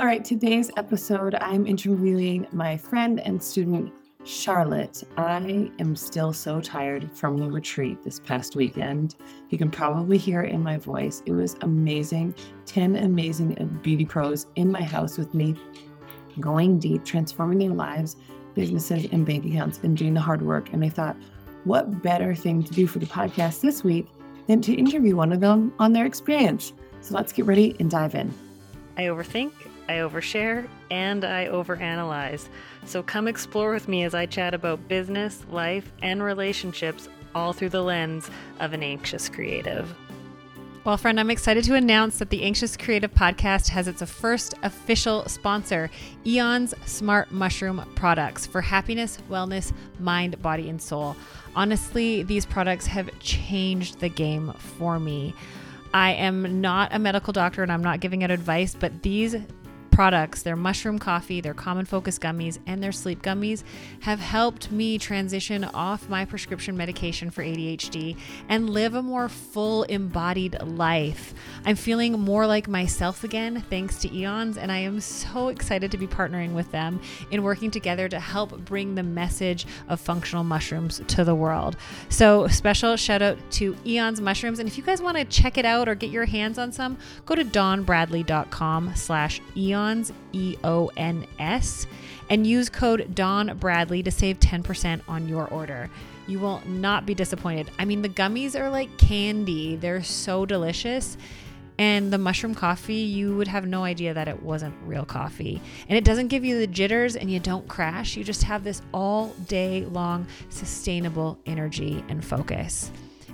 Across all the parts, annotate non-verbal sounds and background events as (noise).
All right, today's episode, I'm interviewing my friend and student, Charlotte. I am still so tired from the retreat this past weekend. You can probably hear it in my voice. It was amazing. 10 amazing beauty pros in my house with me, going deep, transforming their lives, businesses, and bank accounts, and doing the hard work. And I thought, what better thing to do for the podcast this week than to interview one of them on their experience? So let's get ready and dive in. I overthink, I overshare, and I overanalyze. So come explore with me as I chat about business, life, and relationships all through the lens of an anxious creative. Well, friend, I'm excited to announce that the Anxious Creative Podcast has its first official sponsor, Eons Smart Mushroom Products for happiness, wellness, mind, body, and soul. Honestly, these products have changed the game for me. I am not a medical doctor and I'm not giving out advice, but these products, their mushroom coffee, their common focus gummies, and their sleep gummies have helped me transition off my prescription medication for ADHD and live a more full embodied life. I'm feeling more like myself again thanks to Eons, and I am so excited to be partnering with them in working together to help bring the message of functional mushrooms to the world. So, special shout out to Eons Mushrooms. And if you guys want to check it out or get your hands on some, go to dawnbradley.com slash eons Eons, E O N S, and use code Dawn Bradley to save 10% on your order. You will not be disappointed. I mean, the gummies are like candy, they're so delicious. And the mushroom coffee, you would have no idea that it wasn't real coffee. And it doesn't give you the jitters and you don't crash. You just have this all day long sustainable energy and focus.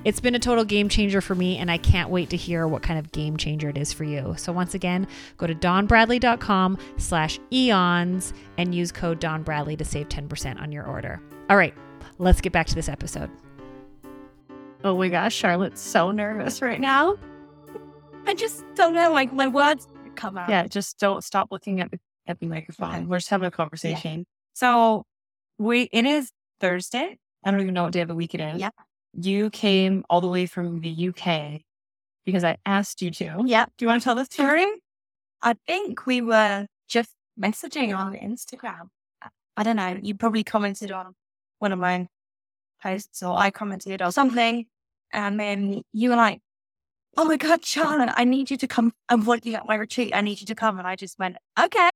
It's been a total game changer for me, and I can't wait to hear what kind of game changer it is for you. So once again, go to dawnbradley.com slash eons and use code Dawn Bradley to save 10% on your order. All right, let's get back to this episode. Oh my gosh, Charlotte's so nervous right now. I just don't know, like my words come out. Yeah, just don't stop looking at the at the microphone. Okay. We're just having a conversation. Yeah. So we it is Thursday. I don't even know what day of the week it is. Yeah you came all the way from the UK because I asked you to. Yeah. Do you want to tell this story? I think we were just messaging on Instagram. I don't know. You probably commented on one of my posts or I commented or something. And then you were like, Oh my God, Charlotte, I need you to come. I'm working at my retreat. I need you to come. And I just went, Okay.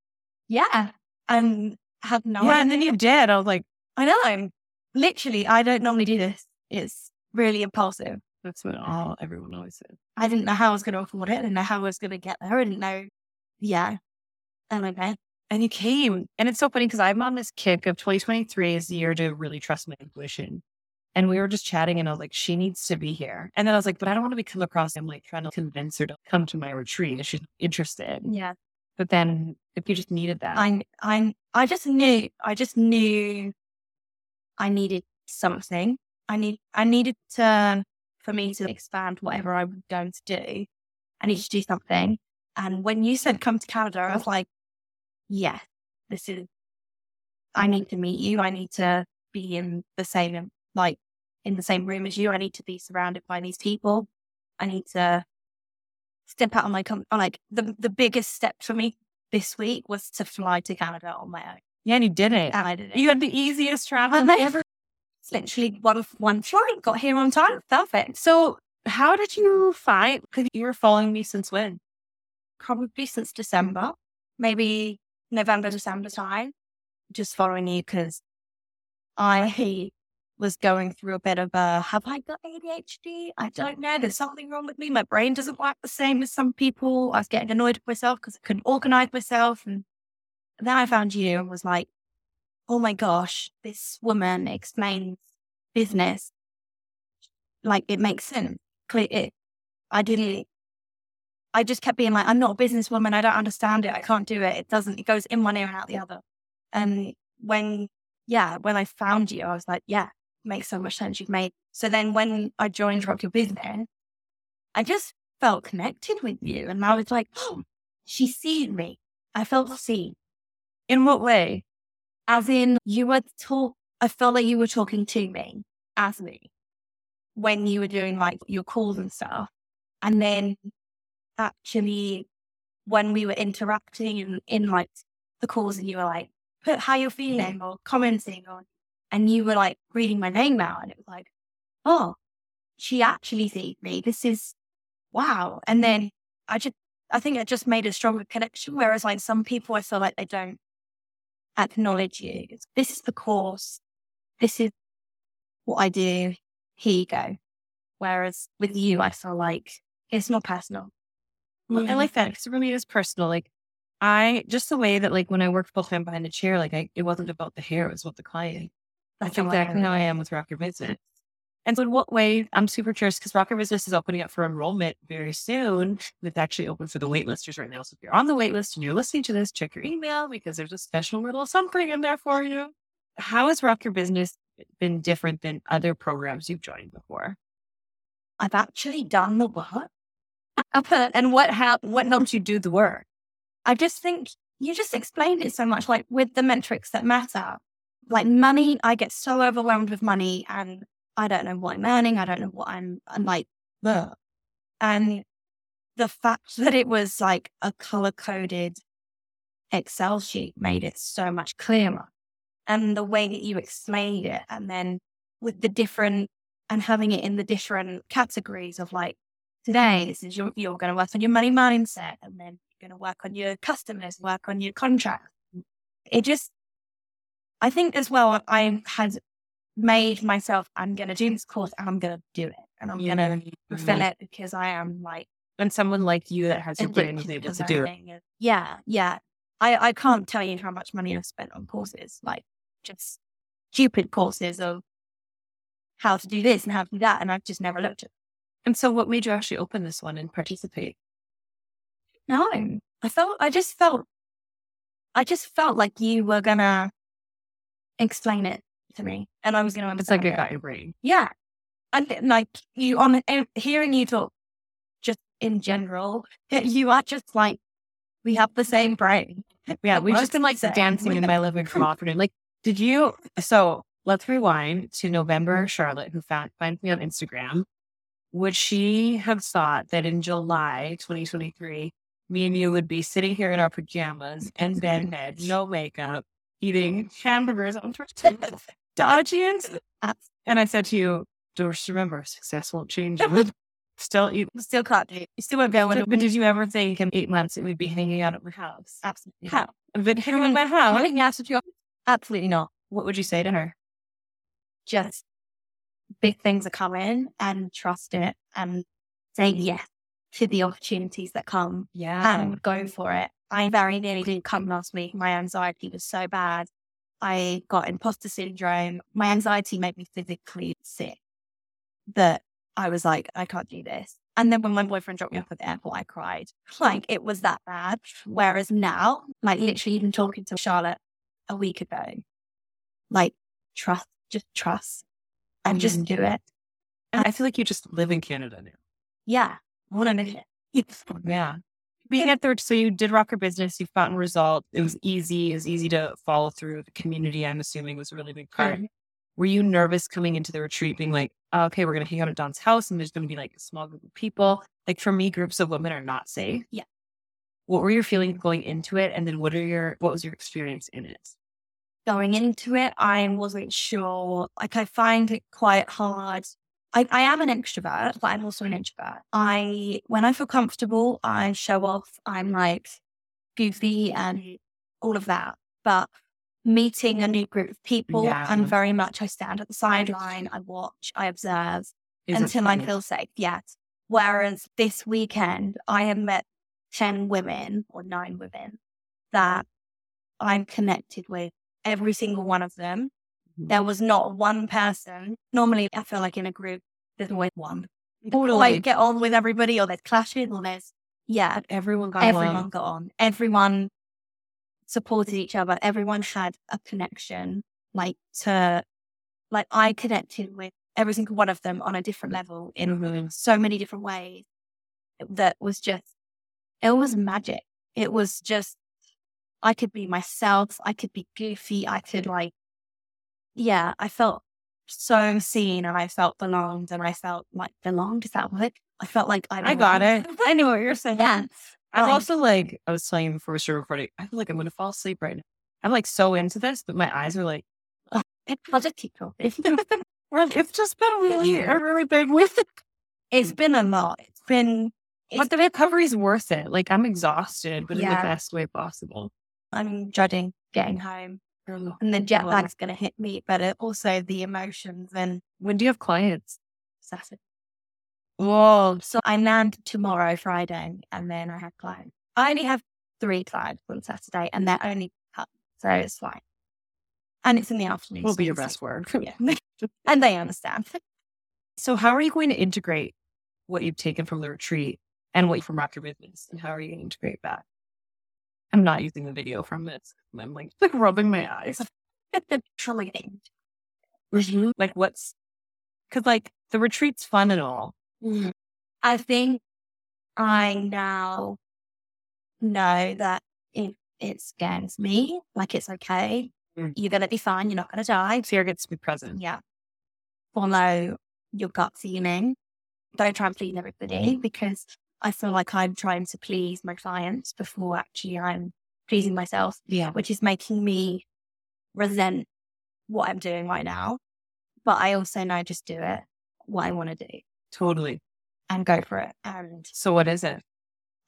Yeah. And had no Yeah. And then you did. I was like, I know. I'm literally, I don't normally do this. It's really impulsive. That's what all everyone always said. I didn't know how I was going to afford it. I didn't know how I was going to get there. I didn't know. Yeah. And I went. And you came. And it's so funny because I'm on this kick of 2023 is the year to really trust my intuition. And we were just chatting and I was like, she needs to be here. And then I was like, but I don't want to be come across. I'm like trying to convince her to come to my retreat if she's interested. Yeah. But then if you just needed that. I I I just knew I just knew I needed something. I need I needed to for me to expand whatever I was going to do. I need to do something. And when you said come to Canada, I was like, yes, this is I need to meet you. I need to be in the same like in the same room as you. I need to be surrounded by these people. I need to step out on my com- like the the biggest step for me this week was to fly to Canada on my own. Yeah, and you did it. And I did it. You had the easiest travel ever literally one one flight, got here on time. Perfect. So how did you find because you were following me since when? Probably since December, maybe November, December time. Just following you because I was going through a bit of a have I got ADHD? I don't know. There's something wrong with me. My brain doesn't work the same as some people. I was getting annoyed with myself because I couldn't organize myself. And then I found you and was like, oh my gosh, this woman explains business. Like it makes sense. It, I didn't, I just kept being like, I'm not a businesswoman. I don't understand it. I can't do it. It doesn't, it goes in one ear and out the other. And when, yeah, when I found you, I was like, yeah, makes so much sense. You've made. So then when I joined Rock Your Business, I just felt connected with you. And I was like, oh, she's seeing me. I felt seen. In what way? As in, you were talk. I felt like you were talking to me as me when you were doing like your calls and stuff. And then actually, when we were interacting in, in like the calls and you were like, put how you're feeling or commenting on, and you were like reading my name out and it was like, oh, she actually sees me. This is wow. And then I just, I think it just made a stronger connection. Whereas like some people, I feel like they don't acknowledge you. This is the course. This is what I do. Here you go. Whereas with you, I feel like it's not personal. I like that because it really is personal. Like I just the way that like when I worked full time behind the chair, like I, it wasn't about the hair, it was about the client. That's I exactly how I am with Rock Your Business. And so in what way I'm super curious because Rock Your Business is opening up for enrollment very soon. It's actually open for the waitlisters right now. So if you're on the waitlist and you're listening to this, check your email because there's a special little something in there for you. How has Rock Your Business been different than other programs you've joined before? I've actually done the work. (laughs) and what help what helps you do the work? I just think you just explained it so much, like with the metrics that matter. Like money, I get so overwhelmed with money and I don't know what I'm earning. I don't know what I'm, I'm like, Ugh. and the fact that it was like a color coded Excel sheet made it so much clearer. And the way that you explained it, and then with the different and having it in the different categories of like today, this is your, you're going to work on your money mindset, and then you're going to work on your customers, work on your contract. It just, I think as well, I had made myself, I'm going to do this course and I'm going to do it. And I'm going to fulfill it because I am like, And someone like you that has your brain is able to do it. Yeah, yeah. I, I can't tell you how much money I've spent on courses, like just stupid courses of how to do this and how to do that. And I've just never looked at it. And so what made you actually open this one and participate? No, I felt, I just felt, I just felt like you were gonna explain it to me and I was gonna It's like it got your brain. Yeah. And like you on hearing you talk just in general, you are just like, we have the same brain. Yeah, we've just been like dancing in my living room often. Like, did you? So let's rewind to November. Charlotte, who found finds me on Instagram, would she have thought that in July 2023, me and you would be sitting here in our pajamas and (laughs) bedhead, no makeup, eating hamburgers on (laughs) Dodgians? Uh, uh. And I said to you, just remember, success won't change. (laughs) Still eat. Still can't do. You still won't be able to. But did you ever think in eight months it would be hanging out at my house? Absolutely. How? not. Hanging at my house. I think the answer to your absolutely not. What would you say to her? Just big things are coming and trust it and say yes to the opportunities that come Yeah. and go for it. I very nearly didn't come last week. My anxiety was so bad. I got imposter syndrome. My anxiety made me physically sick that I was like, I can't do this. And then when my boyfriend dropped me off at the airport, I cried. (laughs) Like it was that bad. Whereas now, like literally even talking to Charlotte a week ago, like trust, just trust and just do mm-hmm. it. And I feel like you just live in Canada now. Yeah. What a minute. Yeah. Being at third, so you did rock your business, you've gotten results. It was easy. It was easy to follow through. The community, I'm assuming, was a really big part. Were you nervous coming into the retreat, being like, oh, okay, we're going to hang out at Dawn's house and there's going to be like a small group of people? Like for me, groups of women are not safe. Yeah. What were your feelings going into it? And then what are your, what was your experience in it? going into it, I wasn't sure. Like, I find it quite hard. I, I am an extrovert, but I'm also an introvert. I, when I feel comfortable, I show off. I'm like goofy and all of that. But meeting a new group of people, Yeah. I'm very much, I stand at the sideline, I watch, I observe Is until I feel safe. Yes. Whereas this weekend, I have met 10 women or nine women that I'm connected with, every single one of them. There was not one person. Normally, I feel like in a group, there's always one. Totally. Like get on with everybody, or there's clashes, or there's, yeah, Everyone got on. everyone along. got on. Everyone supported each other. Everyone had a connection, like to, like I connected with every single one of them on a different level in Mhm. so many different ways. That was just, it was magic. It was just, I could be myself. I could be goofy. I could like, yeah, I felt so seen and I felt belonged and I felt like belonged. Is that what? I felt like I, I got it. (laughs) I knew what you were saying. Yeah. I'm Like- also like, I was telling you before we started recording, I feel like I'm going to fall asleep right now. I'm like so into this, but my eyes are like, (laughs) I'll just keep going. (laughs) it's just been really, a really big week. it's been a lot. It's been, But the recovery is worth it. Like I'm exhausted, but in the best way possible. I'm dreading getting home and the jet lag's going to hit me, but it also the emotions and When do you have clients? Saturday. Whoa. So I land tomorrow, Friday, and then I have clients. I only have three clients on Saturday, and they're only cut, so it's fine. And it's in the afternoon. Will so be your best work. like- (laughs) Yeah, (laughs) and they understand. So how are you going to integrate what you've taken from the retreat and what you from Rock Your Business? And how are you going to integrate that? I'm not using the video from this. I'm like, like rubbing my eyes. Thing. Mm-hmm. Like what's because like the retreat's fun and all. Mm-hmm. I think I now know that if it scares me, like it's okay. Mm. You're gonna be fine. You're not gonna die. Fear gets to be present. Yeah. Follow your gut feeling. Don't try and please everybody mm. because I feel like I'm trying to please my clients before actually I'm pleasing myself, Yeah. which is making me resent what I'm doing right now. But I also know just do it, what I want to do Totally. and go for it. And So what is it?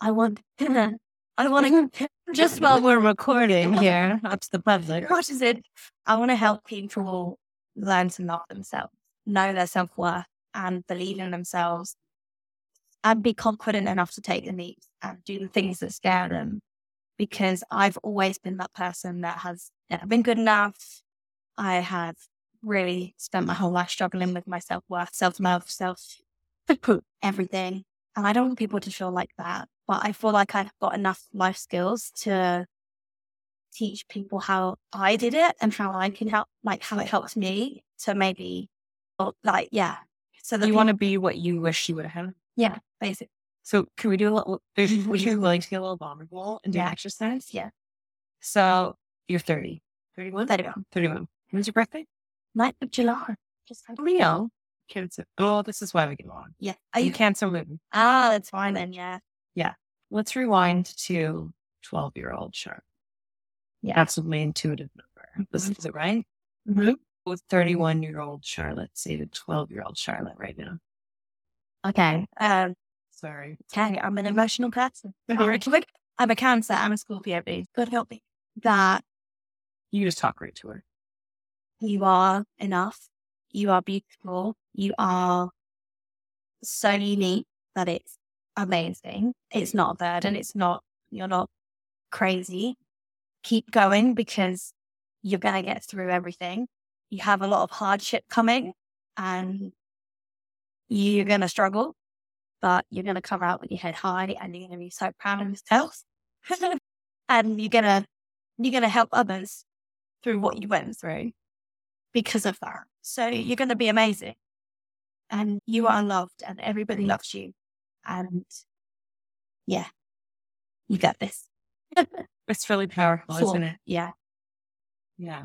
I want, (laughs) I want to, (laughs) just while we're recording here, (laughs) up to the public, what is it? I want to help people learn to love themselves, know their self worth, and believe in themselves, and be confident enough to take the leaps and do the things that scare them. Because I've always been that person that has never been good enough. I have really spent my whole life struggling with my self worth, self love, self everything. And I don't want people to feel like that. But I feel like I've got enough life skills to teach people how I did it and how I can help, like how it helped me to maybe, or, like, yeah. So that you people- want to be what you wish you would have had. yeah, basically. So can we do a little would you be (laughs) willing to get a little vulnerable and do Yeah. exercise? Yeah. So you're 30. 31? 31. 31. When's your birthday? 9th of July. Just Leo. Cancer. Oh, this is why we get along. yeah. Are You cancer moon. ah, that's fine then. Yeah. Yeah. Let's rewind to 12 year old Charlotte. Yeah. My intuitive number. This is it, right? Mhm. With 31 year old Charlotte, say to 12 year old Charlotte right now. Okay. Um, Sorry. okay. I'm an emotional person. (laughs) (laughs) I'm I'm a cancer. I'm a Scorpio. God help me. That You just talk right to her. You are enough. You are beautiful. You are so unique that it's amazing. It's not a burden. It's not, you're not crazy. Keep going because you're going to get through everything. You have a lot of hardship coming and you're going to struggle, but you're going to come out with your head high and you're going to be so proud of yourself. (laughs) and you're going to, you're going to help others through what you went through because of that. So you're going to be amazing. And you are loved and everybody loves you. And yeah, you got this. (laughs) It's really powerful, So, isn't it? Yeah, Yeah.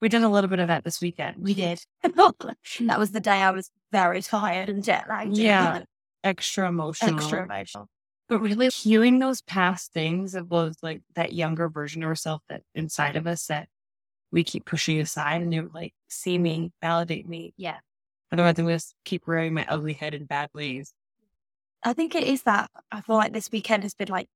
We did a little bit of that this weekend. we did. (laughs) that was the day I was very tired and jet lagged. Yeah. Extra emotional. Extra emotional. But really healing those past things of those like that younger version of ourselves that inside of us that we keep pushing aside and they're like, see me, validate me. Yeah. Otherwise I'm gonna keep rearing my ugly head in bad ways. I think it is that. I feel like this weekend has been like,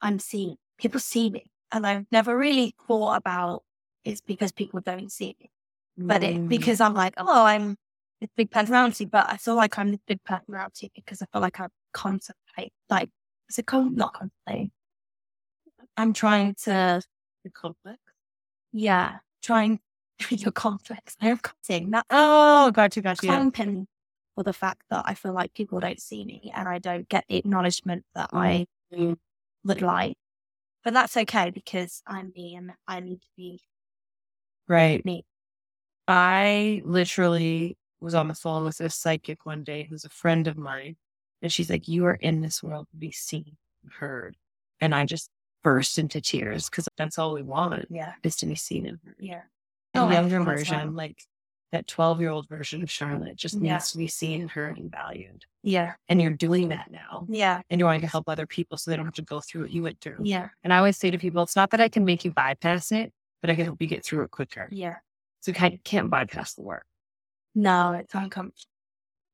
I'm seen. People see me. And I've never really thought about it's because people don't see me. But it, Mm. because I'm like, oh, I'm this big personality, but I feel like I'm this big personality because I feel like I contemplate, like, is it con- not contemplate? I'm trying to, the conflict. yeah, trying (laughs) your complex. I'm saying that Oh, got you, got you. clamping for the fact that I feel like people don't see me and I don't get the acknowledgement that I Mm. would like. But that's okay because I'm me and I need to be Right. me. I literally was on the phone with a psychic one day who's a friend of mine. And she's like, You are in this world to be seen, and heard. And I just burst into tears because that's all we want Yeah. is to be seen and heard. Yeah. The Oh, younger version, like that 12 year old version of Charlotte, just Yeah. needs to be seen, and heard, and valued. Yeah. And you're doing that now. Yeah. And you're wanting to help other people so they don't have to go through what you went through. Yeah. And I always say to people, it's not that I can make you bypass it, but I can help you get through it quicker. Yeah. So you can't bypass the work. No, it's uncomfortable.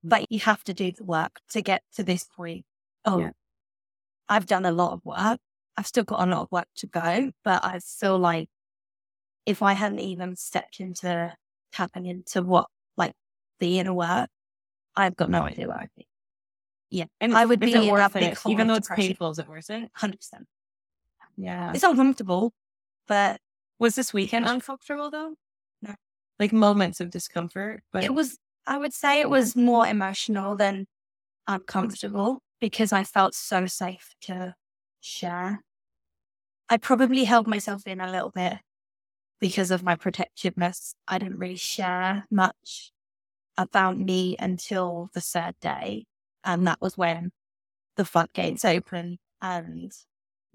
But you have to do the work to get to this point. Oh, Yeah. I've done a lot of work. I've still got a lot of work to go, but I feel like if I hadn't even stepped into tapping into what, like the inner work, I've got no idea where I'd be. Yeah. And I would be in big Even though it's depression. painful, is it worth it? 100%. Yeah. It's uncomfortable, but Was this weekend uncomfortable though? Like moments of discomfort, but it was, I would say it was more emotional than uncomfortable because I felt so safe to share. I probably held myself in a little bit because of my protectiveness. I didn't really share much about me until the third day. And that was when the floodgates opened and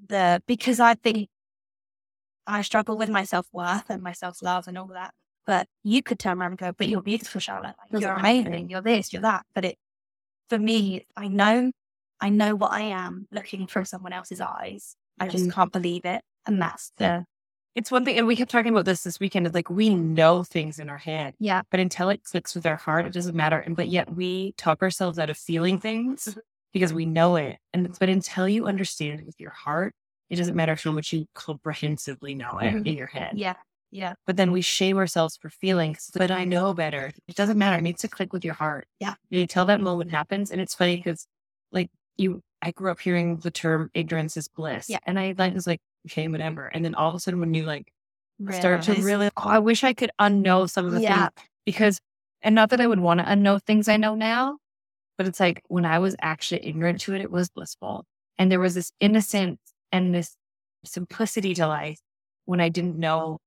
the, because I think I struggle with my self worth and my self love and all that. But you could turn around and go, but you're beautiful, Charlotte. Like, you're amazing. You're this, you're that. But it, for me, I know, I know what I am looking from someone else's eyes. I just Mhm. can't believe it. And that's the, it's one thing. And we kept talking about this this weekend. It's like we know things in our head, yeah, but until it clicks with our heart, it doesn't matter. And but yet we talk ourselves out of feeling things Mhm. because we know it. And it's- but until you understand it with your heart, it doesn't matter how much you comprehensively know it Mhm. in your head. yeah, yeah, But then we shame ourselves for feelings. But I know better. It doesn't matter. It needs to click with your heart. Yeah. Until that moment happens. And it's funny because, like, you, I grew up hearing the term ignorance is bliss. Yeah. And I like was like, okay, whatever. And then all of a sudden, when you like start to really, oh, I wish I could unknow some of the Yeah. things because, and not that I would want to unknow things I know now, but it's like when I was actually ignorant to it, it was blissful. And there was this innocence and this simplicity to life when I didn't know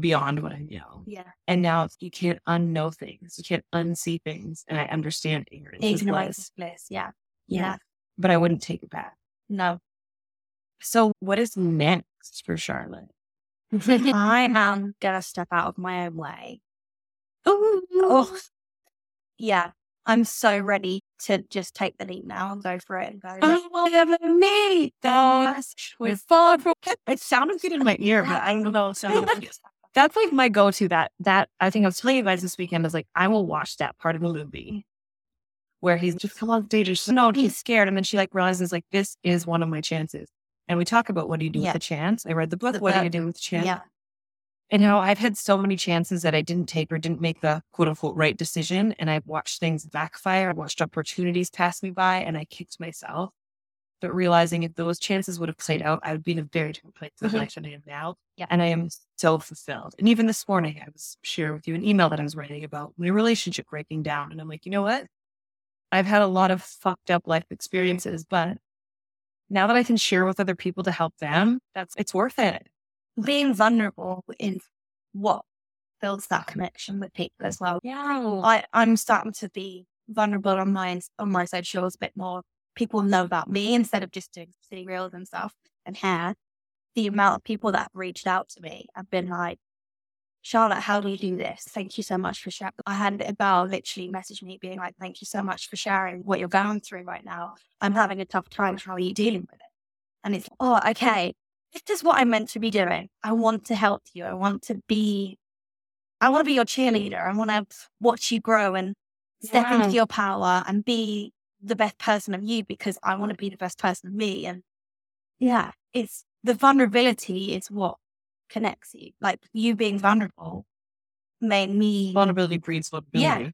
beyond what I mm, know. yeah, And now you can't unknow things. You can't unsee things. And I understand ignorance ignorance is bliss. Yeah, Yeah. yeah, but I wouldn't take it back. no. So what is next for Charlotte? (laughs) I am gonna step out of my own way. Oh, yeah. I'm so ready to just take the leap now and go for it and go. I will never meet us. We're far from. (laughs) It sounded good in my ear, but I don't know. So (laughs) that's like my go-to. That that I think I was telling you guys this weekend is like I will watch that part of the movie where he's just come on stage. and Just, no, he's scared, and then she like realizes like this is one of my chances. And we talk about what do you do Yeah. with the chance. I read the book. The what do you do with the chance? yeah, And how I've had so many chances that I didn't take or didn't make the quote unquote right decision. And I've watched things backfire. I've watched opportunities pass me by and I kicked myself. But realizing if those chances would have played out, I would be in a very different place in Mhm. life than I am now. Yeah. And I am so fulfilled. And even this morning, I was sharing with you an email that I was writing about my relationship breaking down. And I'm like, you know what? I've had a lot of fucked up life experiences, but now that I can share with other people to help them, that's it's worth it. being vulnerable is what builds that connection with people as well. Yeah. I, I'm starting to be vulnerable on my on my socials a bit more. People know about me instead of just doing city reels and stuff and hair. The amount of people that have reached out to me have been like, Charlotte, how do you do this? Thank you so much for sharing. I had a girl literally message me being like, Thank you so much for sharing what you're going through right now. I'm having a tough time. How are you dealing with it? And it's, oh, okay. This is what I'm meant to be doing. I want to help you. I want to be I want to be your cheerleader. I want to watch you grow and step into your power and be the best person of you because I want to be the best person of me. And yeah, it's the vulnerability is what connects you. Like you being vulnerable made me, vulnerability breeds vulnerability. Yeah.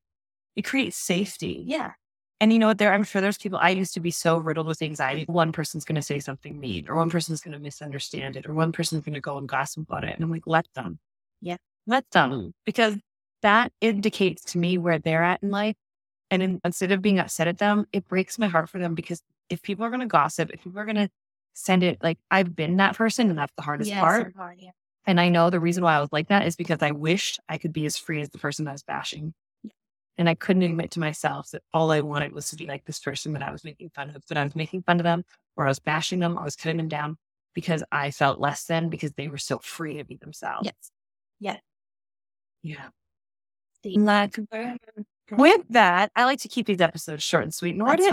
It creates safety. yeah, And you know what? There, I'm sure there's people. I used to be so riddled with anxiety. One person's going to say something mean, or one person's going to misunderstand it, or one person's going to go and gossip about it. And I'm like, let them. Yeah. let them, because that indicates to me where they're at in life. And in, instead of being upset at them, it breaks my heart for them because if people are going to gossip, if people are going to send it, like I've been that person, and that's the hardest yeah, part. hard, yeah. And I know the reason why I was like that is because I wished I could be as free as the person I was bashing. And I couldn't admit to myself that all I wanted was to be like this person that I was making fun of, that I was making fun of them or I was bashing them, I was cutting them down because I felt less than because they were so free to be themselves. Yes. Yeah. Yeah. Like bird With that, I like to keep these episodes short and sweet. Nor did.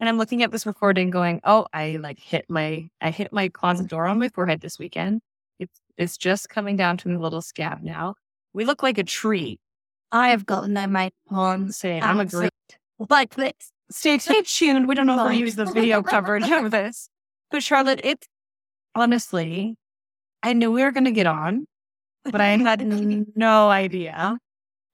And I'm looking at this recording going, oh, I like hit my I hit my closet door on my forehead this weekend. It's it's just coming down to a little scab now. We look like a tree. I have gotten no makeup on. Saying I'm a great Like this. stay, stay tuned. We don't know if we'll use the video coverage of this. But Charlotte, it's honestly, I knew we were gonna get on, but I had (laughs) no idea.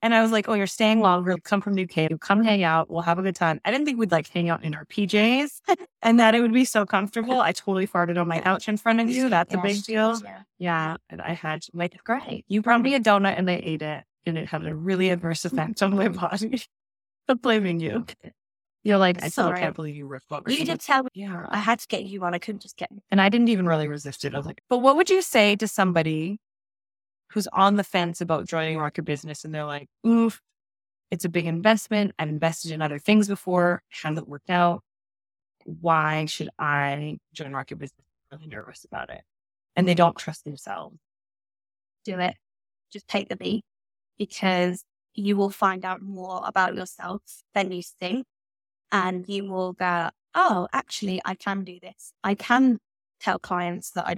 And I was like, oh, you're staying longer. Mm-hmm. Come from the UK. Come hang out. We'll have a good time. I didn't think we'd like hang out in our PJs (laughs) and that it would be so comfortable. I totally farted on my couch in front of you. That's a big deal. Yeah. Yeah. And I had my great. You brought me a donut and they ate it. And it had a really adverse (laughs) effect on my body. (laughs) I'm blaming you. You're like, I still can't believe you ripped. You did tell me. Yeah. I had to get you on. I couldn't just get And I didn't even really resist it. I was like, but what would you say to somebody who's on the fence about joining Rock Your Business and they're like, oof, it's a big investment. I've invested in other things before, hasn't worked out. Why should I join Rock Your Business? I'm really nervous about it. And they don't trust themselves. do it. Just take the beat because you will find out more about yourself than you think. And you will go, oh, actually, I can do this. I can tell clients that I,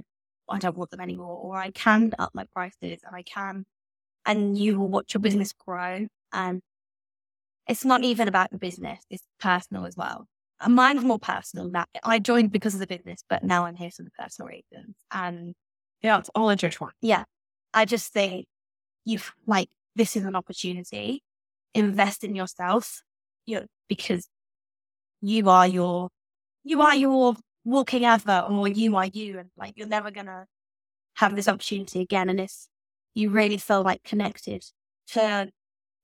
I don't want them anymore, or I can up my prices and I can. And you will watch your business grow. And it's not even about the business, it's personal as well. And mine's more personal. That I joined because of the business, but now I'm here for the personal reasons. And Yeah, it's all intertwined. Yeah. I just think you've like this is an opportunity. Invest in yourself, you know, because you are your you are your walking ever or you are you, and like you're never gonna have this opportunity again. And if you really feel like connected to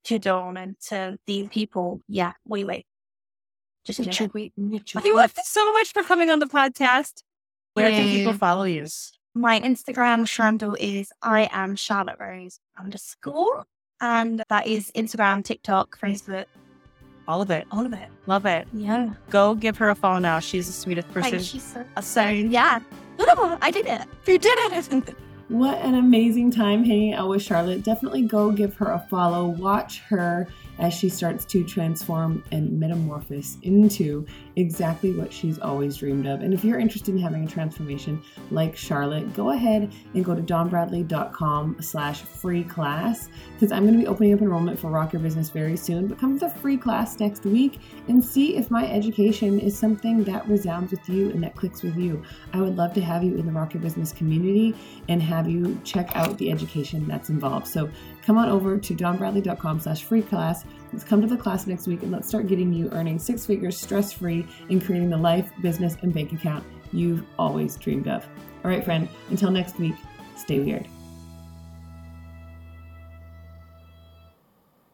to Dawn and to these people. Yeah, wait, wait, just do it. Wait, you so much for coming on the podcast. Where can people follow you? My Instagram handle is I am Charlotte Rose underscore. And that is Instagram, TikTok, Facebook, All of it. all of it. Love it. Yeah. Go give her a follow now. She's the sweetest person. Thank you so So, Yeah. I did it. you did it. (laughs) What an amazing time hanging out with Charlotte. Definitely go give her a follow. Watch her as she starts to transform and metamorphose into exactly what she's always dreamed of. And if you're interested in having a transformation like Charlotte, go ahead and go to dawnbradley.com slash free class because I'm going to be opening up enrollment for Rock Your Business very soon. But come to the free class next week and see if my education is something that resounds with you and that clicks with you. I would love to have you in the Rock Your Business community and have you check out the education that's involved. So come on over to dawnbradley.com slash free class. Let's come to the class next week and let's start getting you earning six figures stress-free and creating the life, business, and bank account you've always dreamed of. All right, friend, until next week, stay weird.